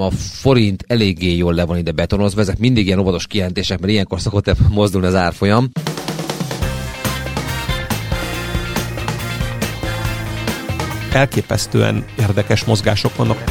A forint eléggé jól le van ide betonozva, ezek mindig ilyen óvatos kijelentések, mert ilyenkor szokott mozdulni az árfolyam. Elképesztően érdekes mozgások vannak.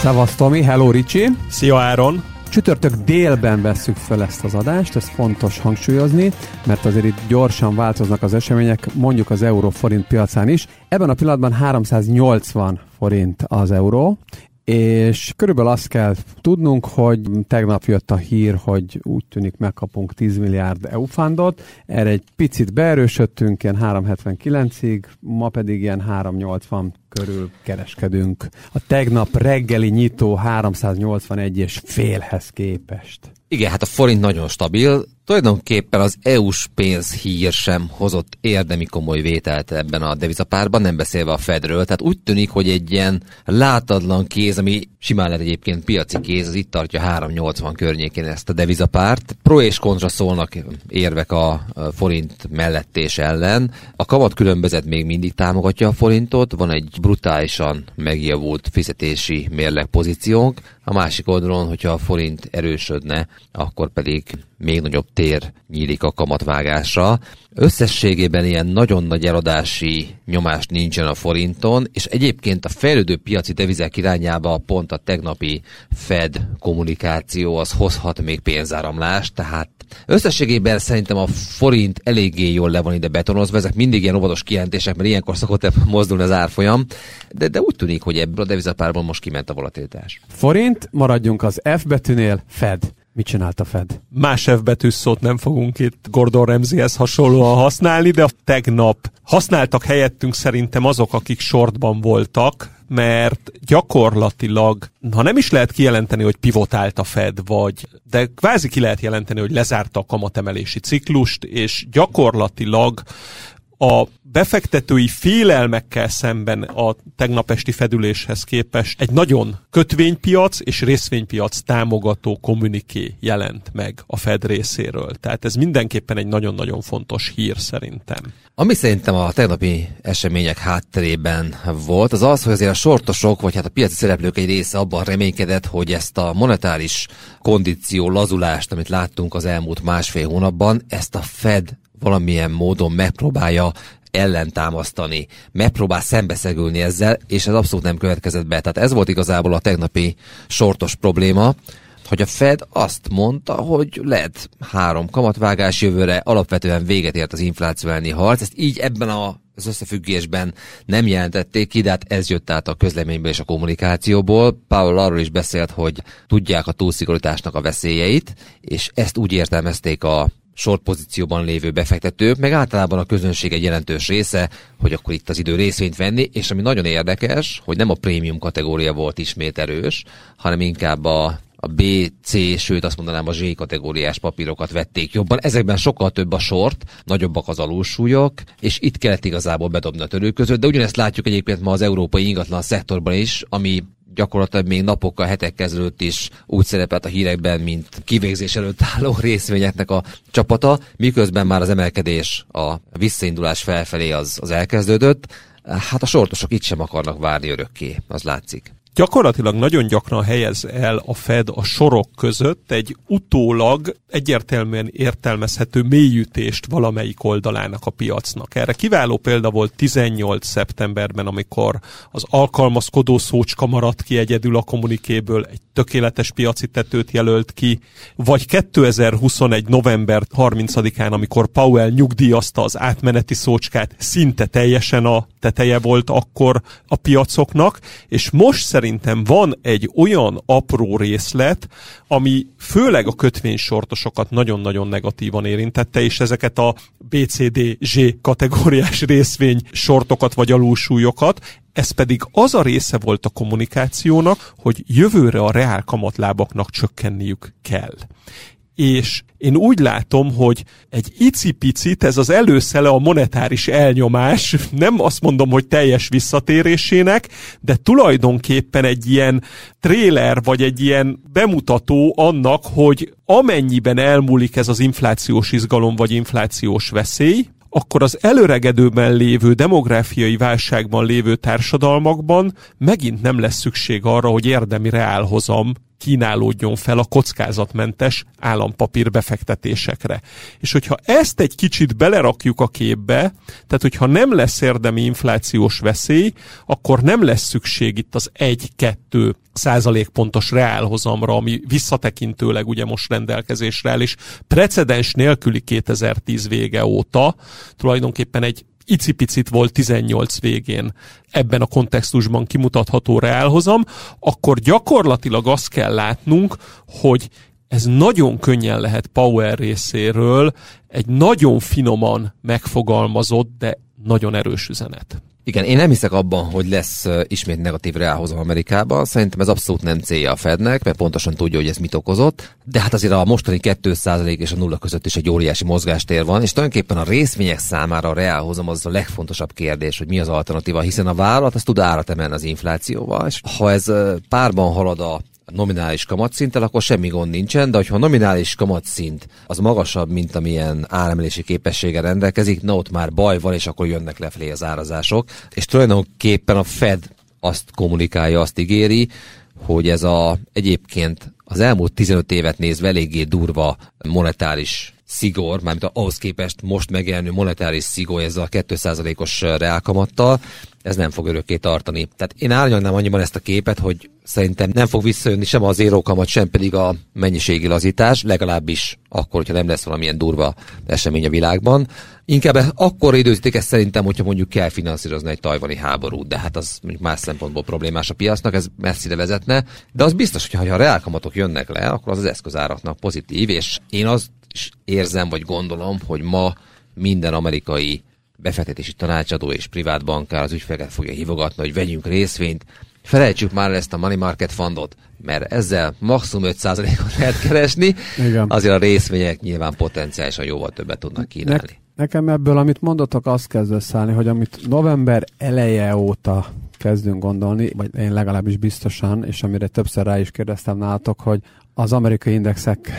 Szevasz Tomi, hello Ricsi! Szia Áron! Csütörtök délben vesszük fel ezt az adást, ez fontos hangsúlyozni, mert azért itt gyorsan változnak az események, mondjuk az euró-forint piacán is. Ebben a pillanatban 380 forint az euró, és körülbelül azt kell tudnunk, hogy tegnap jött a hír, hogy úgy tűnik megkapunk 10 milliárd EU fundot, erre egy picit beerősödtünk, ilyen 379-ig, ma pedig ilyen 380 körül kereskedünk. A tegnap reggeli nyitó 381 és félhez képest. Igen, hát a forint nagyon stabil, tulajdonképpen az EU-s pénzhír sem hozott érdemi komoly vételt ebben a devizapárban, nem beszélve a Fedről. Tehát úgy tűnik, hogy egy ilyen látadlan kéz, ami simán lehet egyébként piaci kéz, az itt tartja 380 környékén ezt a devizapárt. Pro és kontra szólnak érvek a forint mellett és ellen. A kamat különbözet még mindig támogatja a forintot, van egy brutálisan megjavult fizetési mérleg pozíciónk. A másik oldalon, hogyha a forint erősödne, akkor pedig még nagyobb tér nyílik a kamatvágásra. Összességében ilyen nagyon nagy eladási nyomás nincsen a forinton, és egyébként a fejlődő piaci devizek irányába pont a tegnapi Fed kommunikáció az hozhat még pénzáramlást, tehát összességében szerintem a forint eléggé jól le van ide betonozva, ezek mindig ilyen óvatos kijelentések, mert ilyenkor szokott mozdulni az árfolyam, de, de úgy tűnik, hogy ebből a devizapárból most kiment a volatilitás. Forint, maradjunk az F betűnél, Fed. Mit csinált a Fed? Más F betűs szót nem fogunk itt Gordon Ramsayhez hasonlóan használni, de tegnap használtak helyettünk szerintem azok, akik sortban voltak, mert gyakorlatilag, ha nem is lehet kijelenteni, hogy pivotált a Fed, vagy, de kvázi ki lehet jelenteni, hogy lezárta a kamatemelési ciklust, és gyakorlatilag a befektetői félelmekkel szemben a tegnap esti fedüléshez képest egy nagyon kötvénypiac és részvénypiac támogató kommuniké jelent meg a Fed részéről. Tehát ez mindenképpen egy nagyon-nagyon fontos hír szerintem. Ami szerintem a tegnapi események hátterében volt, az az, hogy azért a sortosok, vagy hát a piaci szereplők egy része abban reménykedett, hogy ezt a monetáris kondíció lazulást, amit láttunk az elmúlt másfél hónapban, ezt a Fed valamilyen módon megpróbálja ellentámasztani, megpróbál szembeszegülni ezzel, és ez abszolút nem következett be. Tehát ez volt igazából a tegnapi sortos probléma, hogy a Fed azt mondta, hogy lehet három kamatvágás jövőre, alapvetően véget ért az infláció elleni harc. Ezt így ebben a az összefüggésben nem jelentették ki, de hát ez jött át a közleményből és a kommunikációból. Paul arról is beszélt, hogy tudják a túlszigorításnak a veszélyeit, és ezt úgy értelmezték a short pozícióban lévő befektetők, meg általában a közönség egy jelentős része, hogy akkor itt az idő részvényt venni, és ami nagyon érdekes, hogy nem a prémium kategória volt ismét erős, hanem inkább a a B, C, sőt azt mondanám a Z kategóriás papírokat vették jobban. Ezekben sokkal több a sort, nagyobbak az alulsúlyok, és itt kellett igazából bedobni a törők között, de ugyanezt látjuk egyébként ma az európai ingatlan szektorban is, ami gyakorlatilag még napokkal, hetek ezelőtt is úgy szerepelt a hírekben, mint kivégzés előtt álló részvényeknek a csapata, miközben már az emelkedés, a visszaindulás felfelé az, az elkezdődött. Hát a sortosok itt sem akarnak várni örökké, az látszik gyakorlatilag nagyon gyakran helyez el a Fed a sorok között egy utólag egyértelműen értelmezhető mélyütést valamelyik oldalának a piacnak. Erre kiváló példa volt 18 szeptemberben, amikor az alkalmazkodó szócska maradt ki egyedül a kommunikéből, egy tökéletes piaci tetőt jelölt ki, vagy 2021. november 30-án, amikor Powell nyugdíjazta az átmeneti szócskát, szinte teljesen a teteje volt akkor a piacoknak, és most szerintem van egy olyan apró részlet, ami főleg a kötvénysortosokat nagyon-nagyon negatívan érintette, és ezeket a BCD-Z kategóriás részvény sortokat vagy alulsúlyokat, ez pedig az a része volt a kommunikációnak, hogy jövőre a reál kamatlábaknak csökkenniük kell és én úgy látom, hogy egy icipicit ez az előszele a monetáris elnyomás, nem azt mondom, hogy teljes visszatérésének, de tulajdonképpen egy ilyen tréler, vagy egy ilyen bemutató annak, hogy amennyiben elmúlik ez az inflációs izgalom, vagy inflációs veszély, akkor az előregedőben lévő demográfiai válságban lévő társadalmakban megint nem lesz szükség arra, hogy érdemi reálhozam kínálódjon fel a kockázatmentes állampapír befektetésekre. És hogyha ezt egy kicsit belerakjuk a képbe, tehát hogyha nem lesz érdemi inflációs veszély, akkor nem lesz szükség itt az 1-2 százalékpontos reálhozamra, ami visszatekintőleg ugye most rendelkezésre áll, és precedens nélküli 2010 vége óta tulajdonképpen egy icipicit volt 18 végén ebben a kontextusban kimutatható reálhozam, akkor gyakorlatilag azt kell látnunk, hogy ez nagyon könnyen lehet Power részéről egy nagyon finoman megfogalmazott, de nagyon erős üzenet. Igen, én nem hiszek abban, hogy lesz ismét negatív reálhozam Amerikában. Szerintem ez abszolút nem célja a Fednek, mert pontosan tudja, hogy ez mit okozott. De hát azért a mostani 2% és a nulla között is egy óriási mozgástér van, és tulajdonképpen a részvények számára a reálhozam az a legfontosabb kérdés, hogy mi az alternatíva, hiszen a vállalat az tud árat emelni az inflációval, és ha ez párban halad a nominális kamatszinttel, akkor semmi gond nincsen, de hogyha a nominális kamatszint az magasabb, mint amilyen áremelési képessége rendelkezik, na ott már baj van, és akkor jönnek lefelé az árazások. És tulajdonképpen a Fed azt kommunikálja, azt ígéri, hogy ez a egyébként az elmúlt 15 évet nézve eléggé durva monetáris szigor, mármint ahhoz képest most megjelenő monetáris szigor ezzel a 2%-os reálkamattal, ez nem fog örökké tartani. Tehát én árnyalnám annyiban ezt a képet, hogy szerintem nem fog visszajönni sem az érókamat, sem pedig a mennyiségi lazítás, legalábbis akkor, hogyha nem lesz valamilyen durva esemény a világban. Inkább akkor időzítik ezt szerintem, hogyha mondjuk kell finanszírozni egy tajvani háborút, de hát az mondjuk más szempontból problémás a piacnak, ez messzire vezetne. De az biztos, hogy ha a reálkamatok jönnek le, akkor az az eszközáraknak pozitív, és én azt is érzem, vagy gondolom, hogy ma minden amerikai befektetési tanácsadó és privát bankár az ügyfeleket fogja hívogatni, hogy vegyünk részvényt, felejtsük már ezt a money market fundot, mert ezzel maximum 5%-ot lehet keresni, Igen. azért a részvények nyilván potenciálisan jóval többet tudnak kínálni. Ne- nekem ebből, amit mondotok, azt kezd összeállni, hogy amit november eleje óta kezdünk gondolni, vagy én legalábbis biztosan, és amire többször rá is kérdeztem nálatok, hogy az amerikai indexek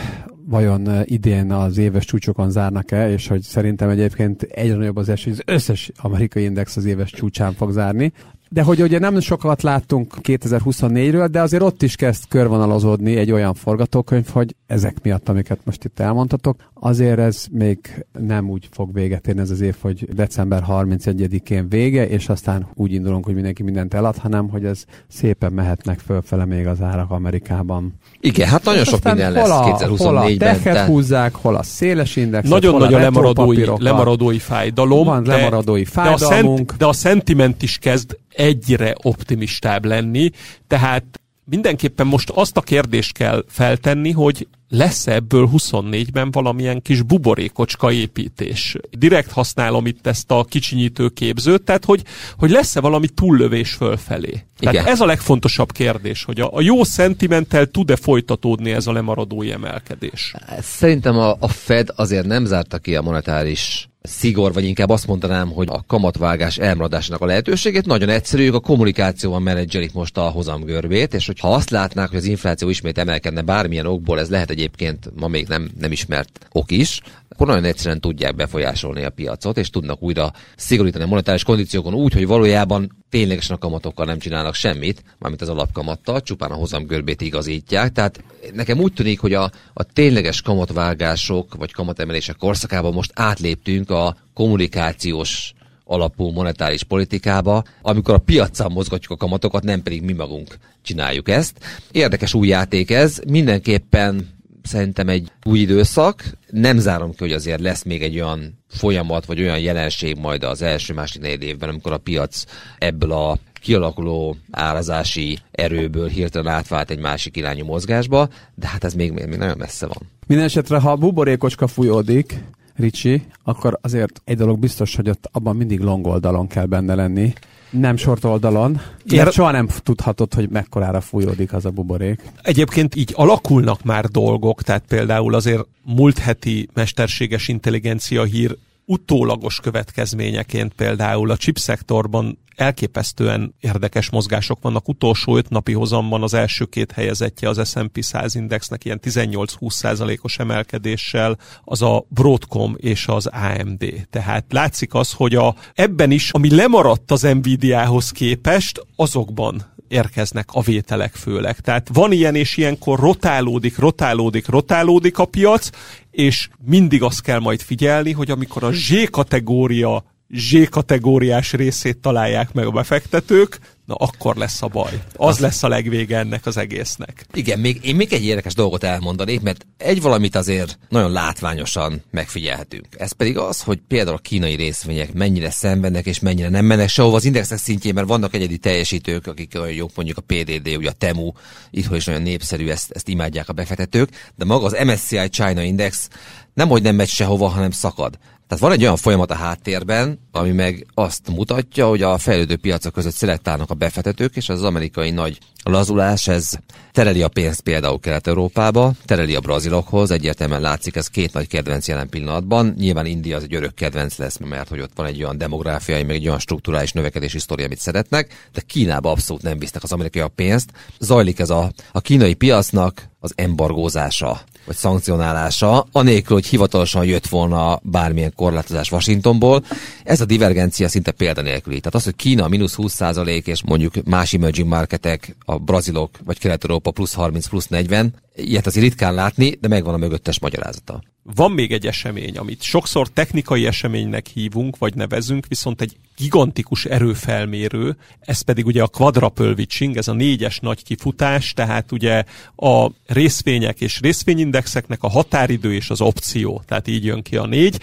vajon idén az éves csúcsokon zárnak-e, és hogy szerintem egyébként egyre nagyobb az esély, az összes amerikai index az éves csúcsán fog zárni. De hogy ugye nem sokat láttunk 2024-ről, de azért ott is kezd körvonalazódni egy olyan forgatókönyv, hogy ezek miatt, amiket most itt elmondhatok, azért ez még nem úgy fog véget érni ez az év, hogy december 31-én vége, és aztán úgy indulunk, hogy mindenki mindent elad, hanem hogy ez szépen mehetnek fölfele még az árak Amerikában. Igen, hát nagyon sok minden lesz 2024-ben. Hol a hozzák, hol a széles index, Nagyon nagy a lemaradói, lemaradói fájdalom. Van de, lemaradói fájdalmunk. De a, szent, de a szentiment is kezd egyre optimistább lenni, tehát mindenképpen most azt a kérdést kell feltenni, hogy lesz ebből 24-ben valamilyen kis buborékocska építés. Direkt használom itt ezt a kicsinyítő képzőt, tehát hogy, hogy lesz-e valami túllövés fölfelé. Tehát Igen. ez a legfontosabb kérdés, hogy a, a jó szentimentel tud-e folytatódni ez a lemaradói emelkedés? Szerintem a, a Fed azért nem zárta ki a monetáris szigor, vagy inkább azt mondanám, hogy a kamatvágás elmaradásának a lehetőségét. Nagyon egyszerű, a kommunikációban menedzselik most a hozamgörbét, és hogyha azt látnák, hogy az infláció ismét emelkedne bármilyen okból, ez lehet egyébként ma még nem, nem ismert ok is, akkor nagyon egyszerűen tudják befolyásolni a piacot, és tudnak újra szigorítani a monetáris kondíciókon úgy, hogy valójában ténylegesen a kamatokkal nem csinálnak semmit, mármint az alapkamattal, csupán a hozamgörbét igazítják. Tehát nekem úgy tűnik, hogy a, a tényleges kamatvágások vagy kamatemelések korszakában most átléptünk a kommunikációs alapú monetáris politikába, amikor a piacán mozgatjuk a kamatokat, nem pedig mi magunk csináljuk ezt. Érdekes új játék ez, mindenképpen szerintem egy új időszak. Nem zárom ki, hogy azért lesz még egy olyan folyamat, vagy olyan jelenség majd az első-másik négy évben, amikor a piac ebből a kialakuló árazási erőből hirtelen átvált egy másik irányú mozgásba, de hát ez még, még nagyon messze van. Mindenesetre, ha a buborékocska fújódik, Ricsi, akkor azért egy dolog biztos, hogy ott abban mindig long oldalon kell benne lenni. Nem short oldalon. Ér... soha nem tudhatod, hogy mekkorára fújódik az a buborék. Egyébként így alakulnak már dolgok, tehát például azért múlt heti mesterséges intelligencia hír utólagos következményeként például a chip szektorban elképesztően érdekes mozgások vannak. Utolsó öt napi hozamban az első két helyezettje az S&P 100 indexnek ilyen 18-20 százalékos emelkedéssel, az a Broadcom és az AMD. Tehát látszik az, hogy a, ebben is, ami lemaradt az Nvidia-hoz képest, azokban érkeznek a vételek főleg. Tehát van ilyen, és ilyenkor rotálódik, rotálódik, rotálódik a piac, és mindig azt kell majd figyelni, hogy amikor a Z kategória Z kategóriás részét találják meg a befektetők, na akkor lesz a baj. Az lesz a legvége ennek az egésznek. Igen, még, én még egy érdekes dolgot elmondanék, mert egy valamit azért nagyon látványosan megfigyelhetünk. Ez pedig az, hogy például a kínai részvények mennyire szenvednek és mennyire nem mennek sehova az indexek szintjén, mert vannak egyedi teljesítők, akik olyan jók, mondjuk a PDD, ugye a Temu, itthon is nagyon népszerű, ezt, ezt imádják a befektetők, de maga az MSCI China Index nem, hogy nem megy sehova, hanem szakad. Tehát van egy olyan folyamat a háttérben, ami meg azt mutatja, hogy a fejlődő piacok között szelektálnak a befektetők, és az amerikai nagy lazulás, ez tereli a pénzt például Kelet-Európába, tereli a brazilokhoz, egyértelműen látszik, ez két nagy kedvenc jelen pillanatban. Nyilván India az egy örök kedvenc lesz, mert hogy ott van egy olyan demográfiai, meg egy olyan strukturális növekedési sztori, amit szeretnek, de Kínába abszolút nem bíznak az amerikai a pénzt. Zajlik ez a, a kínai piacnak az embargózása vagy szankcionálása, anélkül, hogy hivatalosan jött volna bármilyen korlátozás Washingtonból. Ez a divergencia szinte példanélküli. Tehát az, hogy Kína mínusz 20% és mondjuk más emerging marketek, a brazilok vagy Kelet-Európa plusz 30, plusz 40, ilyet azért ritkán látni, de megvan a mögöttes magyarázata. Van még egy esemény, amit sokszor technikai eseménynek hívunk, vagy nevezünk, viszont egy gigantikus erőfelmérő, ez pedig ugye a quadruple witching, ez a négyes nagy kifutás, tehát ugye a részvények és részvényindexeknek a határidő és az opció, tehát így jön ki a négy,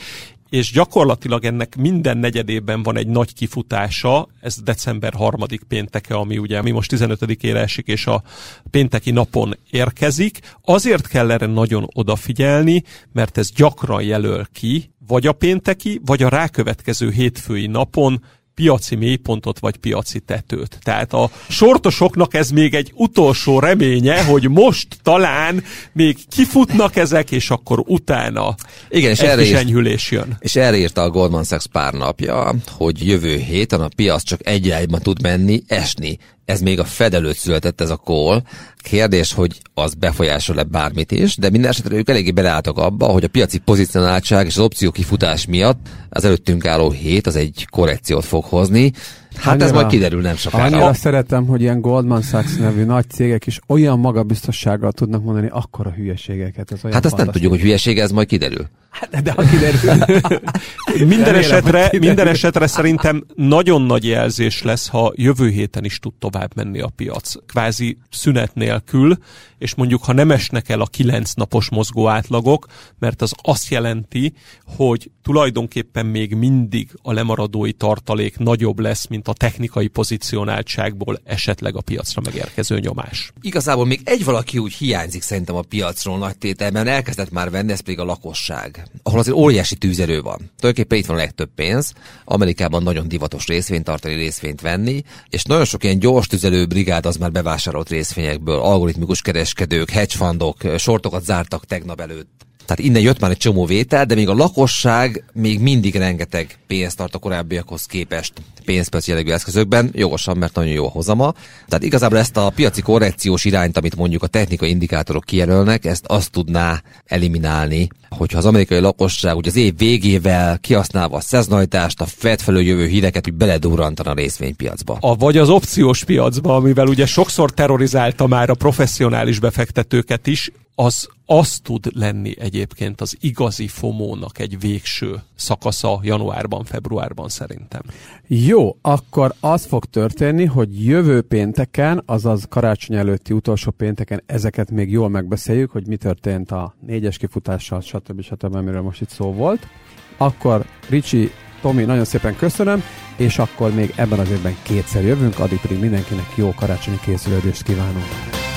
és gyakorlatilag ennek minden negyedében van egy nagy kifutása, ez december harmadik pénteke, ami ugye mi most 15-ére esik, és a pénteki napon érkezik. Azért kell erre nagyon odafigyelni, mert ez gyakran jelöl ki, vagy a pénteki, vagy a rákövetkező hétfői napon piaci mélypontot vagy piaci tetőt. Tehát a sortosoknak ez még egy utolsó reménye, hogy most talán még kifutnak ezek, és akkor utána Igen, és egy erre kis enyhülés jön. És erre írta a Goldman Sachs pár napja, hogy jövő héten a piac csak egy irányba tud menni, esni. Ez még a Fed előtt született ez a call. Kérdés, hogy az befolyásol-e bármit is, de minden esetre ők eléggé beleálltak abba, hogy a piaci pozicionáltság és az opció kifutás miatt az előttünk álló hét az egy korrekciót fog hozni. Hát ez Annyira- majd kiderül nem sokára. Annyira szeretem, hogy ilyen Goldman Sachs nevű nagy cégek is olyan magabiztossággal tudnak mondani akkora hülyeségeket. Ez olyan Hát azt nem tudjuk, hogy hülyeség, ez majd kiderül. Hát, de ha kiderül. Minden Remélem, esetre, kiderül. minden esetre szerintem nagyon nagy jelzés lesz, ha jövő héten is tud tovább menni a piac. Kvázi szünet nélkül, és mondjuk ha nem esnek el a kilenc napos mozgó átlagok, mert az azt jelenti, hogy tulajdonképpen még mindig a lemaradói tartalék nagyobb lesz, mint a technikai pozicionáltságból esetleg a piacra megérkező nyomás. Igazából még egy valaki úgy hiányzik szerintem a piacról nagy tételben, elkezdett már venni, ez pedig a lakosság, ahol azért óriási tűzerő van. Tulajdonképpen itt van a legtöbb pénz, Amerikában nagyon divatos részvényt tartani, részvényt venni, és nagyon sok ilyen gyors tüzelő brigád az már bevásárolt részvényekből, algoritmikus kereskedők, hedgefundok, sortokat zártak tegnap előtt. Tehát innen jött már egy csomó vétel, de még a lakosság még mindig rengeteg pénzt tart a korábbiakhoz képest pénzpiaci jellegű eszközökben, jogosan, mert nagyon jó a hozama. Tehát igazából ezt a piaci korrekciós irányt, amit mondjuk a technikai indikátorok kijelölnek, ezt azt tudná eliminálni, hogyha az amerikai lakosság ugye az év végével kihasználva a szezonalitást, a Fed felől jövő híreket, hogy beledurrantana a részvénypiacba. A, vagy az opciós piacba, amivel ugye sokszor terrorizálta már a professzionális befektetőket is, az az tud lenni egyébként az igazi FOMO-nak egy végső szakasza januárban, februárban szerintem. Jó, akkor az fog történni, hogy jövő pénteken, azaz karácsony előtti utolsó pénteken ezeket még jól megbeszéljük, hogy mi történt a négyes kifutással, stb. stb. amiről most itt szó volt. Akkor Ricsi, Tomi, nagyon szépen köszönöm, és akkor még ebben az évben kétszer jövünk, addig pedig mindenkinek jó karácsonyi készülődést kívánunk.